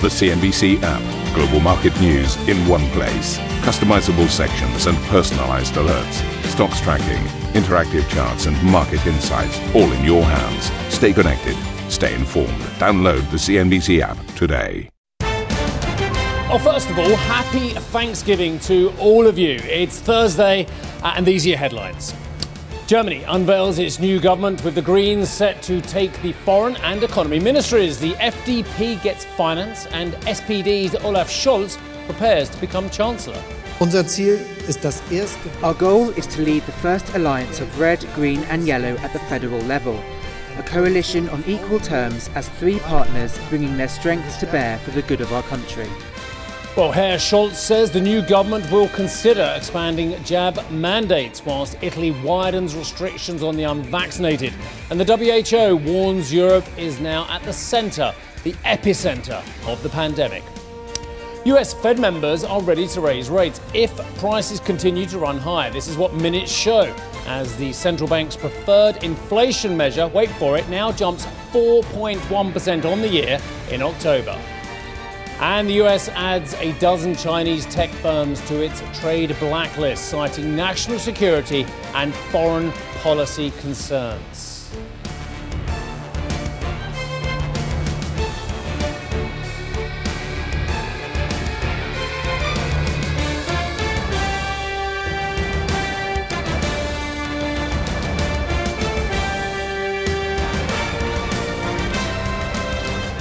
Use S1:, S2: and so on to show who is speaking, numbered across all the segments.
S1: The CNBC app. Global market news in one place. Customizable sections and personalized alerts. Stocks tracking, interactive charts, and market insights all in your hands. Stay connected. Stay informed. Download the CNBC app today.
S2: Well, first of all, happy Thanksgiving to all of you. It's Thursday, uh, and these are your headlines. Germany unveils its new government with the Greens set to take the foreign and economy ministries. The FDP gets finance, and SPD's Olaf Scholz prepares to become Chancellor.
S3: Unser Ziel ist das erste.
S4: Our goal is to lead the first alliance of red, green, and yellow at the federal level. A coalition on equal terms as three partners bringing their strengths to bear for the good of our country.
S2: Well, Herr Scholz says the new government will consider expanding jab mandates whilst Italy widens restrictions on the unvaccinated. And the WHO warns Europe is now at the centre, the epicenter of the pandemic. US Fed members are ready to raise rates if prices continue to run high. This is what minutes show as the central bank's preferred inflation measure, wait for it, now jumps 4.1% on the year in October. And the US adds a dozen Chinese tech firms to its trade blacklist, citing national security and foreign policy concerns.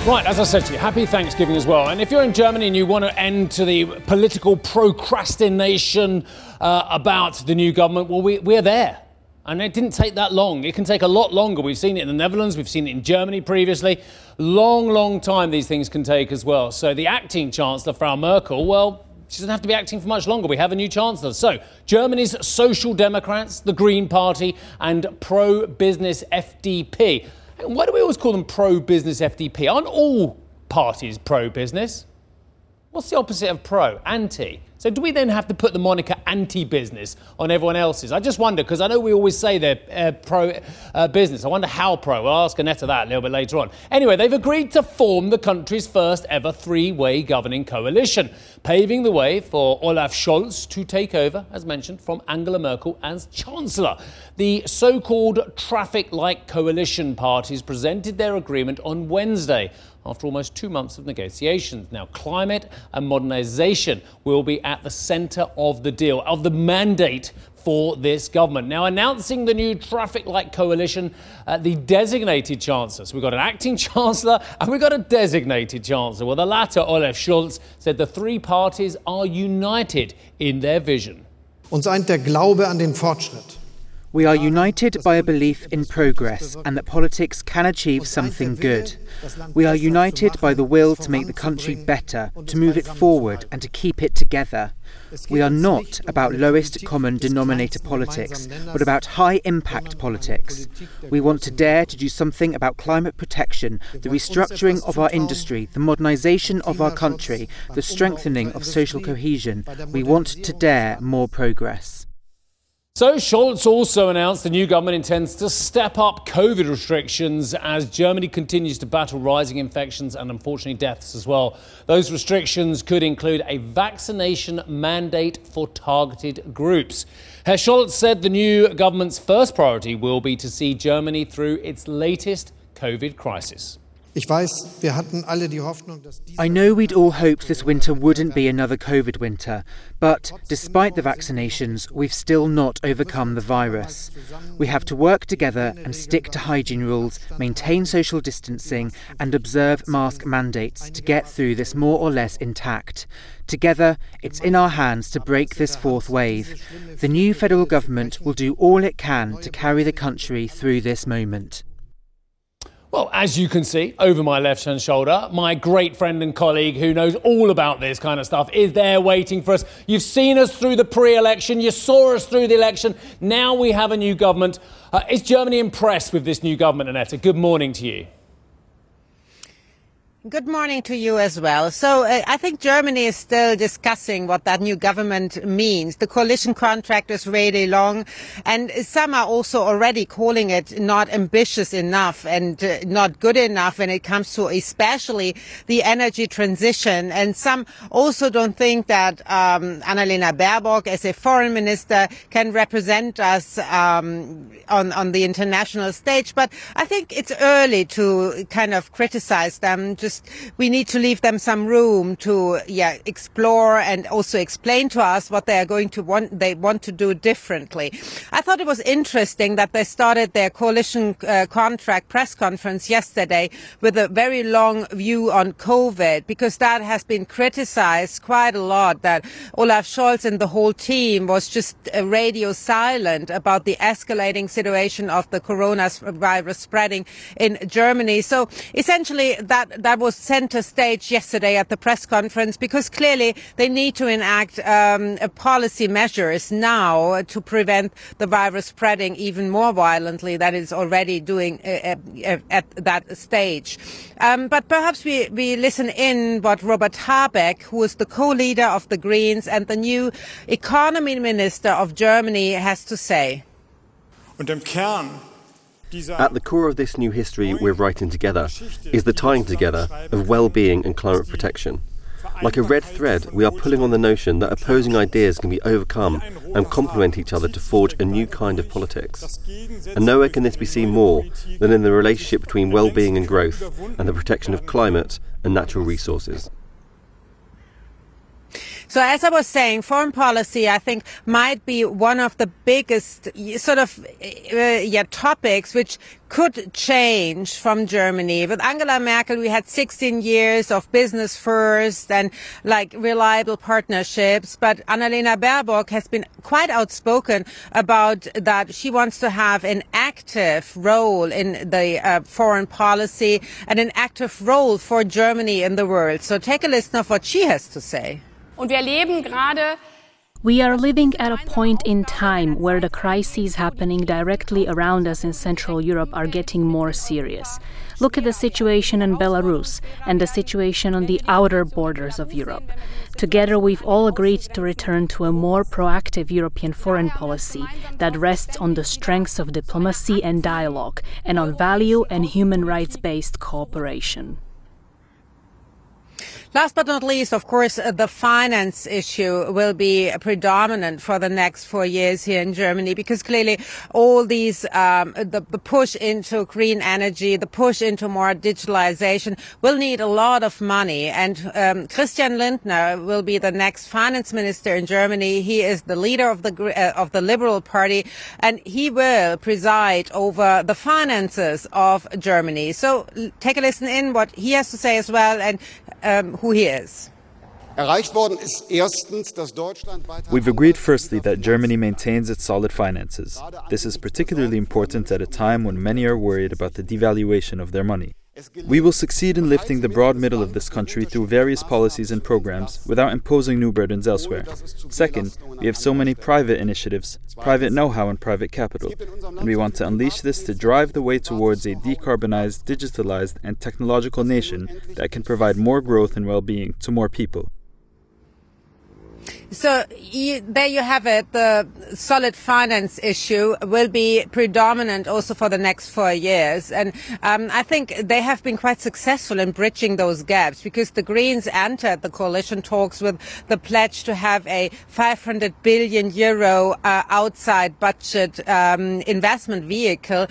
S2: Right, as I said to you, happy Thanksgiving as well. And if you're in Germany and you want to end to the political procrastination uh, about the new government, well, we, we're there. And it didn't take that long. It can take a lot longer. We've seen it in the Netherlands, we've seen it in Germany previously. Long, long time these things can take as well. So the acting Chancellor, Frau Merkel, well, she doesn't have to be acting for much longer. We have a new chancellor. So, Germany's Social Democrats, the Green Party, and pro business FDP why do we always call them pro business FDP? Aren't all parties pro business? What's the opposite of pro? Anti. So do we then have to put the moniker anti-business on everyone else's? I just wonder because I know we always say they're uh, pro uh, business. I wonder how pro. We'll ask Annette that a little bit later on. Anyway, they've agreed to form the country's first ever three-way governing coalition, paving the way for Olaf Scholz to take over, as mentioned, from Angela Merkel as Chancellor. The so-called traffic-light coalition parties presented their agreement on Wednesday after almost two months of negotiations. Now, climate and modernisation will be at the centre of the deal, of the mandate for this government. Now, announcing the new traffic light coalition, uh, the designated chancellors. We've got an acting chancellor and we've got a designated chancellor. Well, the latter, Olaf Scholz, said the three parties are united in their vision.
S3: Uns eint der Glaube an den Fortschritt.
S4: We are united by a belief in progress and that politics can achieve something good. We are united by the will to make the country better, to move it forward, and to keep it together. We are not about lowest common denominator politics, but about high impact politics. We want to dare to do something about climate protection, the restructuring of our industry, the modernisation of our country, the strengthening of social cohesion. We want to dare more progress.
S2: So, Scholz also announced the new government intends to step up COVID restrictions as Germany continues to battle rising infections and unfortunately deaths as well. Those restrictions could include a vaccination mandate for targeted groups. Herr Scholz said the new government's first priority will be to see Germany through its latest COVID crisis.
S4: I know we'd all hoped this winter wouldn't be another COVID winter, but despite the vaccinations, we've still not overcome the virus. We have to work together and stick to hygiene rules, maintain social distancing, and observe mask mandates to get through this more or less intact. Together, it's in our hands to break this fourth wave. The new federal government will do all it can to carry the country through this moment.
S2: Well, as you can see over my left hand shoulder, my great friend and colleague who knows all about this kind of stuff is there waiting for us. You've seen us through the pre election, you saw us through the election. Now we have a new government. Uh, is Germany impressed with this new government, Annette? Good morning to you.
S5: Good morning to you as well. So uh, I think Germany is still discussing what that new government means. The coalition contract is really long and some are also already calling it not ambitious enough and uh, not good enough when it comes to especially the energy transition. And some also don't think that um, Annalena Baerbock as a foreign minister can represent us um, on, on the international stage. But I think it's early to kind of criticize them just we need to leave them some room to yeah explore and also explain to us what they are going to want they want to do differently. I thought it was interesting that they started their coalition uh, contract press conference yesterday with a very long view on COVID because that has been criticized quite a lot that Olaf Scholz and the whole team was just uh, radio silent about the escalating situation of the coronavirus spreading in Germany. So essentially that that was center stage yesterday at the press conference because clearly they need to enact um, policy measures now to prevent the virus spreading even more violently than it's already doing uh, uh, at that stage. Um, but perhaps we, we listen in what Robert Habeck, who is the co-leader of the Greens and the new economy minister of Germany, has to say.
S6: Und im Kern
S7: at the core of this new history we're writing together is the tying together of well being and climate protection. Like a red thread, we are pulling on the notion that opposing ideas can be overcome and complement each other to forge a new kind of politics. And nowhere can this be seen more than in the relationship between well being and growth and the protection of climate and natural resources.
S5: So as I was saying, foreign policy, I think, might be one of the biggest sort of uh, yeah topics which could change from Germany. With Angela Merkel, we had 16 years of business first and like reliable partnerships. But Annalena Baerbock has been quite outspoken about that she wants to have an active role in the uh, foreign policy and an active role for Germany in the world. So take a listen of what she has to say.
S8: Und wir gerade
S9: we are living at a point in time where the crises happening directly around us in Central Europe are getting more serious. Look at the situation in Belarus and the situation on the outer borders of Europe. Together, we've all agreed to return to a more proactive European foreign policy that rests on the strengths of diplomacy and dialogue and on value and human rights based cooperation.
S5: Last but not least, of course, uh, the finance issue will be predominant for the next four years here in Germany because clearly all these, um, the, the, push into green energy, the push into more digitalization will need a lot of money. And um, Christian Lindner will be the next finance minister in Germany. He is the leader of the uh, of the Liberal Party, and he will preside over the finances of Germany. So take a listen in what he has to say as well, and um, who he is.
S10: We've agreed firstly that Germany maintains its solid finances. This is particularly important at a time when many are worried about the devaluation of their money. We will succeed in lifting the broad middle of this country through various policies and programs without imposing new burdens elsewhere. Second, we have so many private initiatives, private know how, and private capital, and we want to unleash this to drive the way towards a decarbonized, digitalized, and technological nation that can provide more growth and well being to more people.
S5: So you, there you have it. The solid finance issue will be predominant also for the next four years. And um, I think they have been quite successful in bridging those gaps because the Greens entered the coalition talks with the pledge to have a 500 billion euro uh, outside budget um, investment vehicle.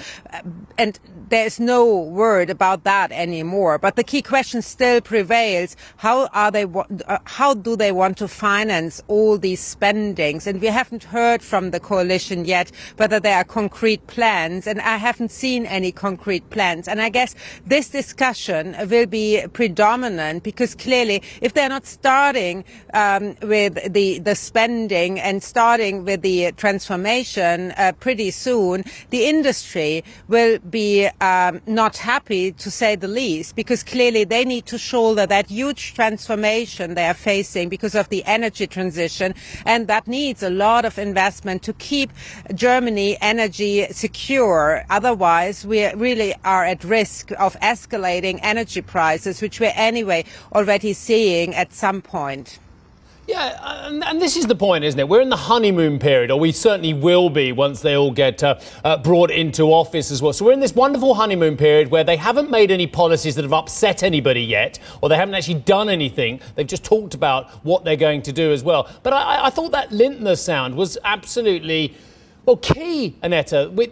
S5: And there's no word about that anymore. But the key question still prevails. How are they, uh, how do they want to finance all these spendings? And we haven't heard from the coalition yet whether there are concrete plans. And I haven't seen any concrete plans. And I guess this discussion will be predominant because clearly if they're not starting um, with the, the spending and starting with the transformation uh, pretty soon, the industry will be um, not happy to say the least because clearly they need to shoulder that huge transformation they are facing because of the energy transition. And that needs a lot of investment to keep Germany energy secure. Otherwise, we really are at risk of escalating energy prices, which we're anyway already seeing at some point.
S2: Yeah, and, this is the point, isn't it? We're in the honeymoon period, or we certainly will be once they all get uh, uh, brought into office as well. So we're in this wonderful honeymoon period where they haven't made any policies that have upset anybody yet, or they haven't actually done anything. They've just talked about what they're going to do as well. But I, I thought that Lindner sound was absolutely, well, key, Annette. We,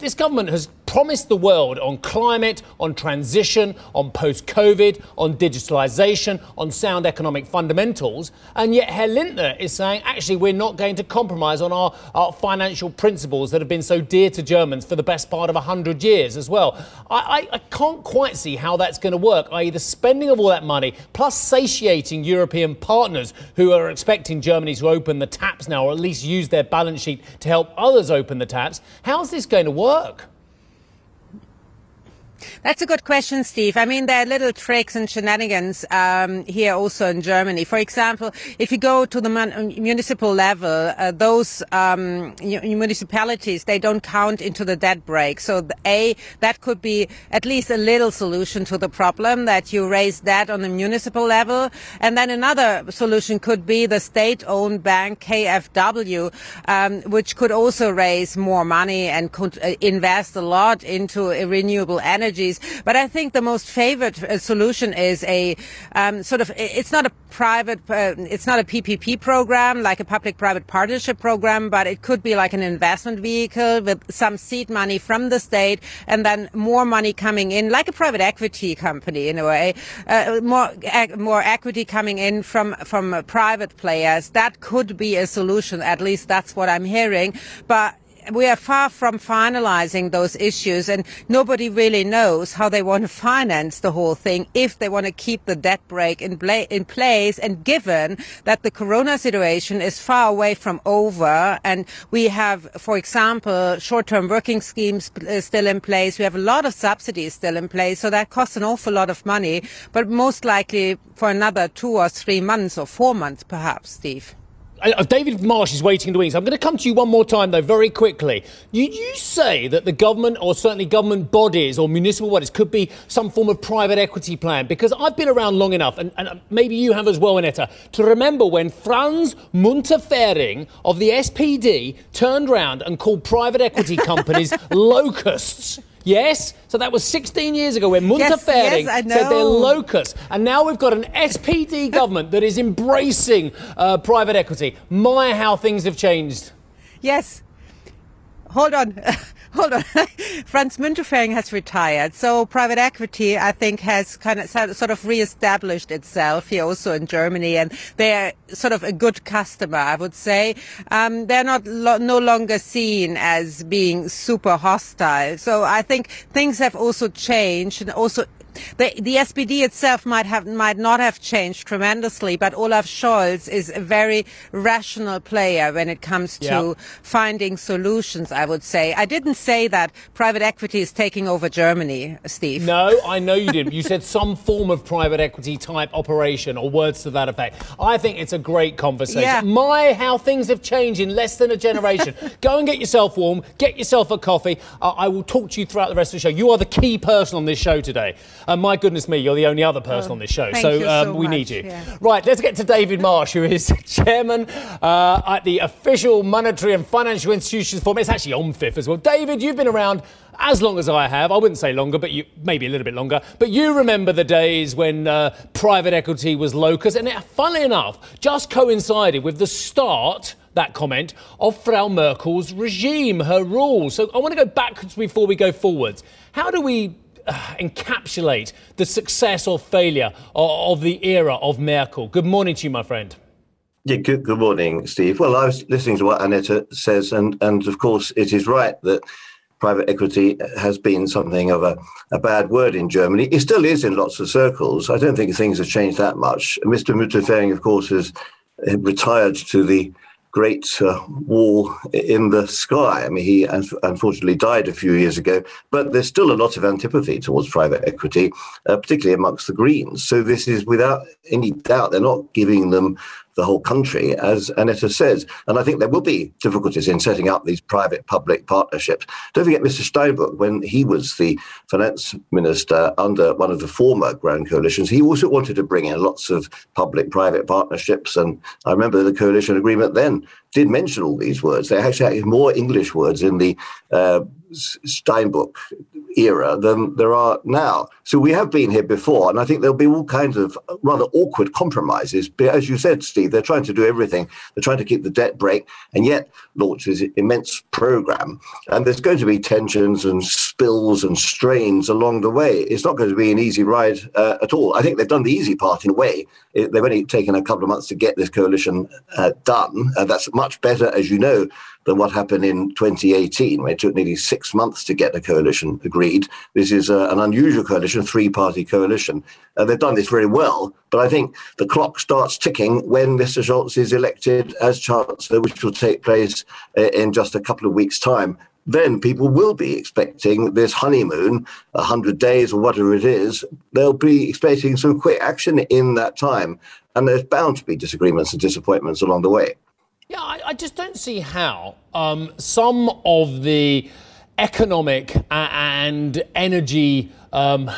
S2: this government has promised the world on climate, on transition, on post COVID, on digitalisation, on sound economic fundamentals. And yet, Herr Lindner is saying, actually, we're not going to compromise on our, our financial principles that have been so dear to Germans for the best part of 100 years as well. I, I, I can't quite see how that's going to work, i.e., the spending of all that money, plus satiating European partners who are expecting Germany to open the taps now, or at least use their balance sheet to help others open the taps. How's this going to work?
S5: That's a good question, Steve. I mean, there are little tricks and shenanigans um, here also in Germany. For example, if you go to the municipal level, uh, those um, municipalities they don't count into the debt brake. So, a that could be at least a little solution to the problem that you raise debt on the municipal level, and then another solution could be the state-owned bank KfW, um, which could also raise more money and could uh, invest a lot into renewable energy energies. But I think the most favored uh, solution is a um, sort of, it's not a private, uh, it's not a PPP program, like a public-private partnership program, but it could be like an investment vehicle with some seed money from the state and then more money coming in, like a private equity company in a way, uh, more, more equity coming in from, from private players. That could be a solution. At least that's what I'm hearing. But we are far from finalizing those issues and nobody really knows how they want to finance the whole thing if they want to keep the debt brake in, pla- in place and given that the corona situation is far away from over and we have for example short-term working schemes uh, still in place we have a lot of subsidies still in place so that costs an awful lot of money but most likely for another two or three months or four months perhaps steve
S2: uh, David Marsh is waiting in the wings. I'm going to come to you one more time, though, very quickly. You, you say that the government, or certainly government bodies or municipal bodies, could be some form of private equity plan. Because I've been around long enough, and, and maybe you have as well, Annette, to remember when Franz Müntefering of the SPD turned around and called private equity companies locusts. Yes, so that was 16 years ago when Munter yes, yes, said they're locusts. And now we've got an SPD government that is embracing uh, private equity. My, how things have changed.
S5: Yes. Hold on. hold on. Franz Müntefering has retired. So private equity, I think, has kind of sort of reestablished itself here also in Germany. And they're sort of a good customer, I would say. Um, they're not lo- no longer seen as being super hostile. So I think things have also changed and also the, the SPD itself might have might not have changed tremendously, but Olaf Scholz is a very rational player when it comes to yeah. finding solutions. I would say I didn't say that private equity is taking over Germany, Steve.
S2: No, I know you didn't. You said some form of private equity type operation or words to that effect. I think it's a great conversation. Yeah. My, how things have changed in less than a generation. Go and get yourself warm, get yourself a coffee. Uh, I will talk to you throughout the rest of the show. You are the key person on this show today. And my goodness me, you're the only other person oh, on this show.
S5: So, um,
S2: so, we
S5: much.
S2: need you.
S5: Yeah.
S2: Right, let's get to David Marsh, who is chairman uh, at the official Monetary and Financial Institutions Forum. It's actually OMFIF as well. David, you've been around as long as I have. I wouldn't say longer, but you maybe a little bit longer. But you remember the days when uh, private equity was locus, and it, funnily enough, just coincided with the start that comment of Frau Merkel's regime, her rule. So I want to go backwards before we go forwards. How do we Uh, encapsulate the success or failure of, of the era of Merkel. Good morning to you, my friend.
S11: Yeah, good, good morning, Steve. Well, I was listening to what Annette says, and, and of course, it is right that private equity has been something of a, a bad word in Germany. It still is in lots of circles. I don't think things have changed that much. Mr. Müntefering, of course, has retired to the great uh, wall in the sky. I mean, he unfortunately died a few years ago, but there's still a lot of antipathy towards private equity, uh, particularly amongst the Greens. So this is without any doubt, they're not giving them the whole country, as Annette says. And I think there will be difficulties in setting up these private public partnerships. Don't forget Mr. Steinbrück, when he was the finance minister under one of the former Grand Coalitions, he also wanted to bring in lots of public private partnerships. And I remember the coalition agreement then did mention all these words. They actually had more English words in the uh, Steinbrück era than there are now. So we have been here before, and I think there'll be all kinds of rather awkward compromises. But as you said, Steve, they're trying to do everything. They're trying to keep the debt brake, and yet launch this immense program. And there's going to be tensions and spills and strains along the way. It's not going to be an easy ride uh, at all. I think they've done the easy part in a way. It, they've only taken a couple of months to get this coalition uh, done. Uh, that's much better, as you know, than what happened in 2018, where it took nearly six months to get the coalition agreed. This is uh, an unusual coalition, three party coalition. Uh, they've done this very well, but I think the clock starts ticking when Mr. Scholz is elected as Chancellor, which will take place uh, in just a couple of weeks' time then people will be expecting this honeymoon, 100 days or whatever it is. They'll be expecting some quick action in that time. And there's bound to be disagreements and disappointments along the way.
S2: Yeah, I, I just don't see how um, some of the economic and energy. Um,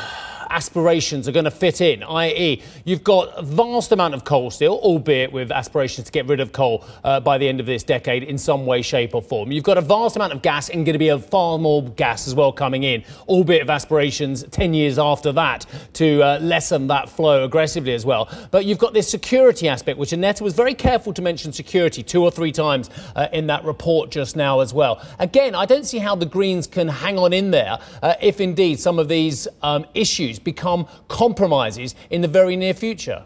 S2: aspirations are going to fit in, i.e., you've got a vast amount of coal still, albeit with aspirations to get rid of coal uh, by the end of this decade in some way, shape, or form. You've got a vast amount of gas and going to be a far more gas as well coming in, albeit of aspirations 10 years after that to uh, lessen that flow aggressively as well. But you've got this security aspect, which Annette was very careful to mention security two or three times uh, in that report just now as well. Again, I don't see how the Greens can hang on in there uh, if indeed some of these um, issues become compromises in the very near future?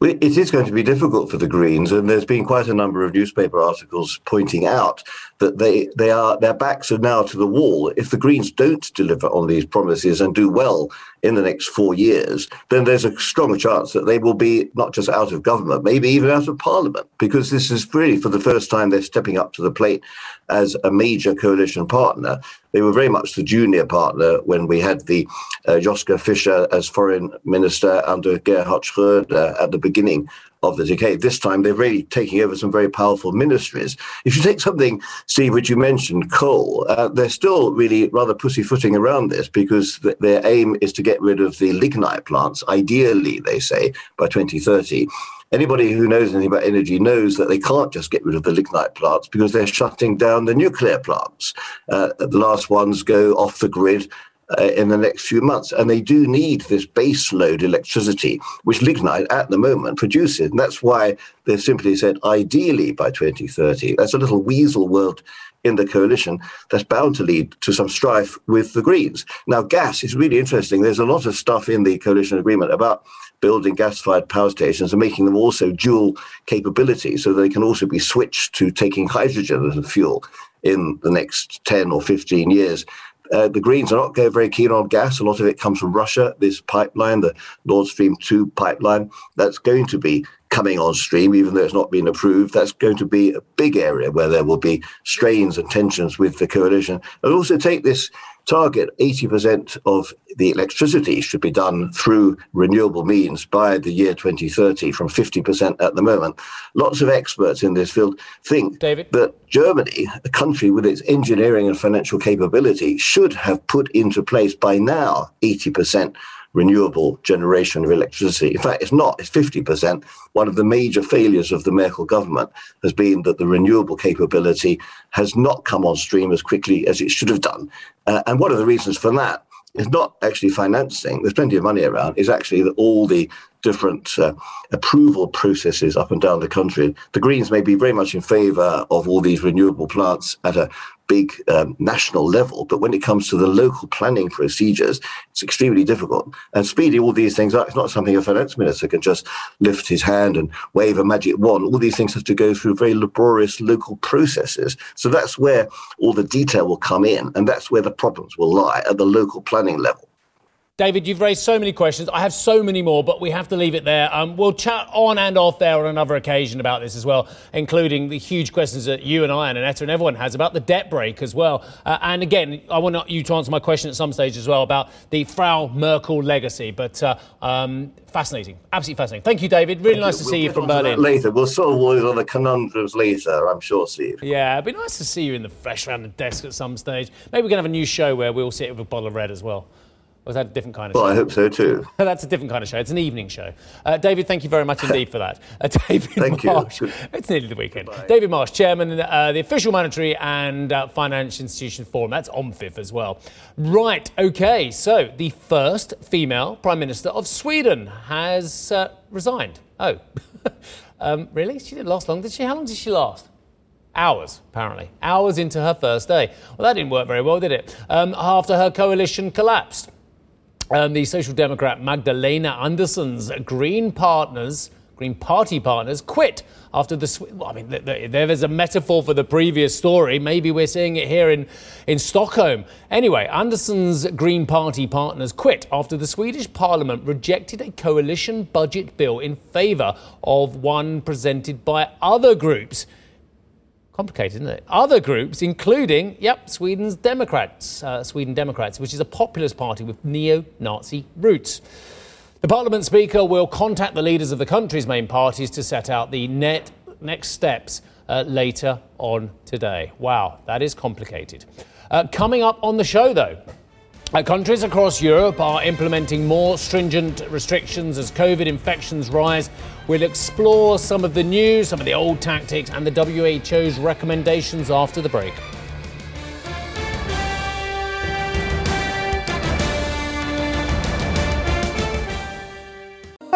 S11: It is going to be difficult for the Greens, and there's been quite a number of newspaper articles pointing out that they, they are their backs are now to the wall. If the Greens don't deliver on these promises and do well in the next four years, then there's a strong chance that they will be not just out of government, maybe even out of parliament, because this is really for the first time they're stepping up to the plate as a major coalition partner. They were very much the junior partner when we had the uh, Joschka Fischer as foreign minister under Gerhard Schröder at the beginning of the decade. This time they're really taking over some very powerful ministries. If you take something, Steve, which you mentioned, coal, uh, they're still really rather pussyfooting around this because th- their aim is to get rid of the lignite plants, ideally, they say, by 2030. Anybody who knows anything about energy knows that they can't just get rid of the lignite plants because they're shutting down the nuclear plants. Uh, the last ones go off the grid uh, in the next few months. And they do need this base load electricity, which lignite at the moment produces. And that's why they've simply said ideally by 2030. That's a little weasel world in the coalition that's bound to lead to some strife with the Greens. Now, gas is really interesting. There's a lot of stuff in the coalition agreement about building gas-fired power stations and making them also dual capability so they can also be switched to taking hydrogen as a fuel in the next 10 or 15 years. Uh, the Greens are not very keen on gas. A lot of it comes from Russia. This pipeline, the Nord Stream 2 pipeline, that's going to be coming on stream, even though it's not been approved. That's going to be a big area where there will be strains and tensions with the coalition. And also take this target 80% of the electricity should be done through renewable means by the year 2030 from 50% at the moment. Lots of experts in this field think
S2: David?
S11: that Germany, a country with its engineering and financial capability, should have put into place by now 80% renewable generation of electricity. In fact, it's not, it's 50%. One of the major failures of the Merkel government has been that the renewable capability has not come on stream as quickly as it should have done. Uh, and one of the reasons for that is not actually financing, there's plenty of money around, is actually that all the different uh, approval processes up and down the country. The Greens may be very much in favour of all these renewable plants at a big um, national level, but when it comes to the local planning procedures, it's extremely difficult. And speeding all these things up, it's not something a finance minister can just lift his hand and wave a magic wand. All these things have to go through very laborious local processes. So that's where all the detail will come in, and that's where the problems will lie at the local planning level.
S2: David, you've raised so many questions. I have so many more, but we have to leave it there. Um, we'll chat on and off there on another occasion about this as well, including the huge questions that you and I and Annetta and everyone has about the debt brake as well. Uh, and again, I want you to answer my question at some stage as well about the Frau Merkel legacy. But uh, um, fascinating, absolutely fascinating. Thank you, David. Really nice to
S11: we'll
S2: see you from Berlin.
S11: Later, we'll solve all these other conundrums later, I'm sure, Steve.
S2: Yeah, it'd be nice to see you in the flesh around the desk at some stage. Maybe we can have a new show where we all sit with a bottle of red as well. Or is that a different kind of
S11: well,
S2: show?
S11: I hope so too.
S2: That's a different kind of show. It's an evening show. Uh, David, thank you very much indeed for that. Uh, David
S11: thank
S2: Marsh.
S11: You.
S2: It's nearly the weekend. Goodbye. David Marsh, Chairman of uh, the Official Monetary and uh, Financial Institutions Forum. That's OMFIF as well. Right, okay. So the first female Prime Minister of Sweden has uh, resigned. Oh, um, really? She didn't last long, did she? How long did she last? Hours, apparently. Hours into her first day. Well, that didn't work very well, did it? Um, after her coalition collapsed. Um, the Social Democrat Magdalena Andersson's Green partners, Green Party partners, quit after the. Well, I mean, there is a metaphor for the previous story. Maybe we're seeing it here in, in Stockholm. Anyway, Andersson's Green Party partners quit after the Swedish Parliament rejected a coalition budget bill in favour of one presented by other groups complicated, isn't it? Other groups, including, yep, Sweden's Democrats, uh, Sweden Democrats, which is a populist party with neo-Nazi roots. The Parliament Speaker will contact the leaders of the country's main parties to set out the net next steps uh, later on today. Wow, that is complicated. Uh, coming up on the show, though. Uh, countries across Europe are implementing more stringent restrictions as COVID infections rise. We'll explore some of the new, some of the old tactics, and the WHO's recommendations after the break.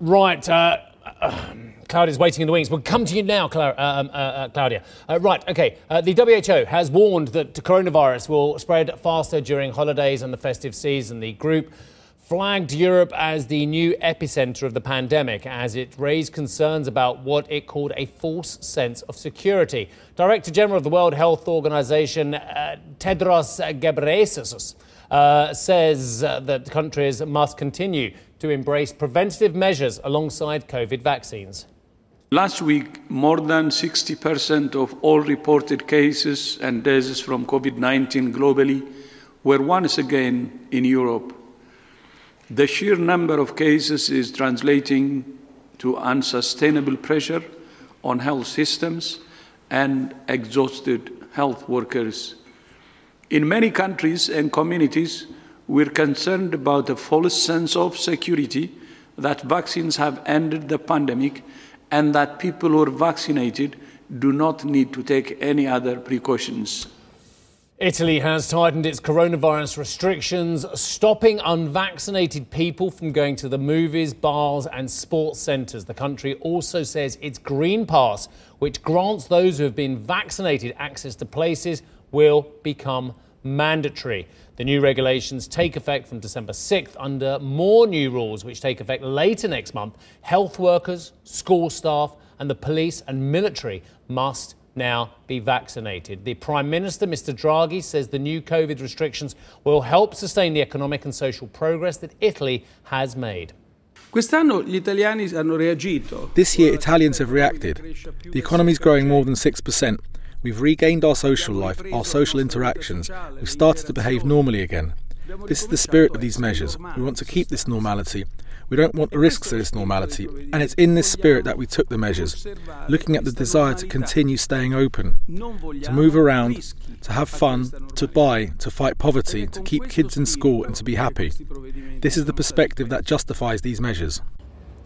S2: Right. Uh, uh, Claudia's waiting in the wings. We'll come to you now, Cla- um, uh, uh, Claudia. Uh, right, okay. Uh, the WHO has warned that coronavirus will spread faster during holidays and the festive season. The group flagged Europe as the new epicenter of the pandemic as it raised concerns about what it called a false sense of security. Director General of the World Health Organization, uh, Tedros Ghebreyesus, uh, says uh, that countries must continue to embrace preventative measures alongside COVID vaccines.
S12: Last week, more than 60% of all reported cases and deaths from COVID 19 globally were once again in Europe. The sheer number of cases is translating to unsustainable pressure on health systems and exhausted health workers. In many countries and communities, we're concerned about the false sense of security that vaccines have ended the pandemic and that people who are vaccinated do not need to take any other precautions.
S2: Italy has tightened its coronavirus restrictions, stopping unvaccinated people from going to the movies, bars, and sports centres. The country also says its Green Pass, which grants those who have been vaccinated access to places, will become mandatory. The new regulations take effect from December 6th under more new rules, which take effect later next month. Health workers, school staff, and the police and military must now be vaccinated. The Prime Minister, Mr. Draghi, says the new COVID restrictions will help sustain the economic and social progress that Italy has made.
S13: This
S14: year, Italians have reacted. The economy is growing more than 6%. We've regained our social life, our social interactions. We've started to behave normally again. This is the spirit of these measures. We want to keep this normality. We don't want the risks of this normality. And it's in this spirit that we took the measures, looking at the desire to continue staying open, to move around, to have fun, to buy, to fight poverty, to keep kids in school, and to be happy. This is the perspective that justifies these measures.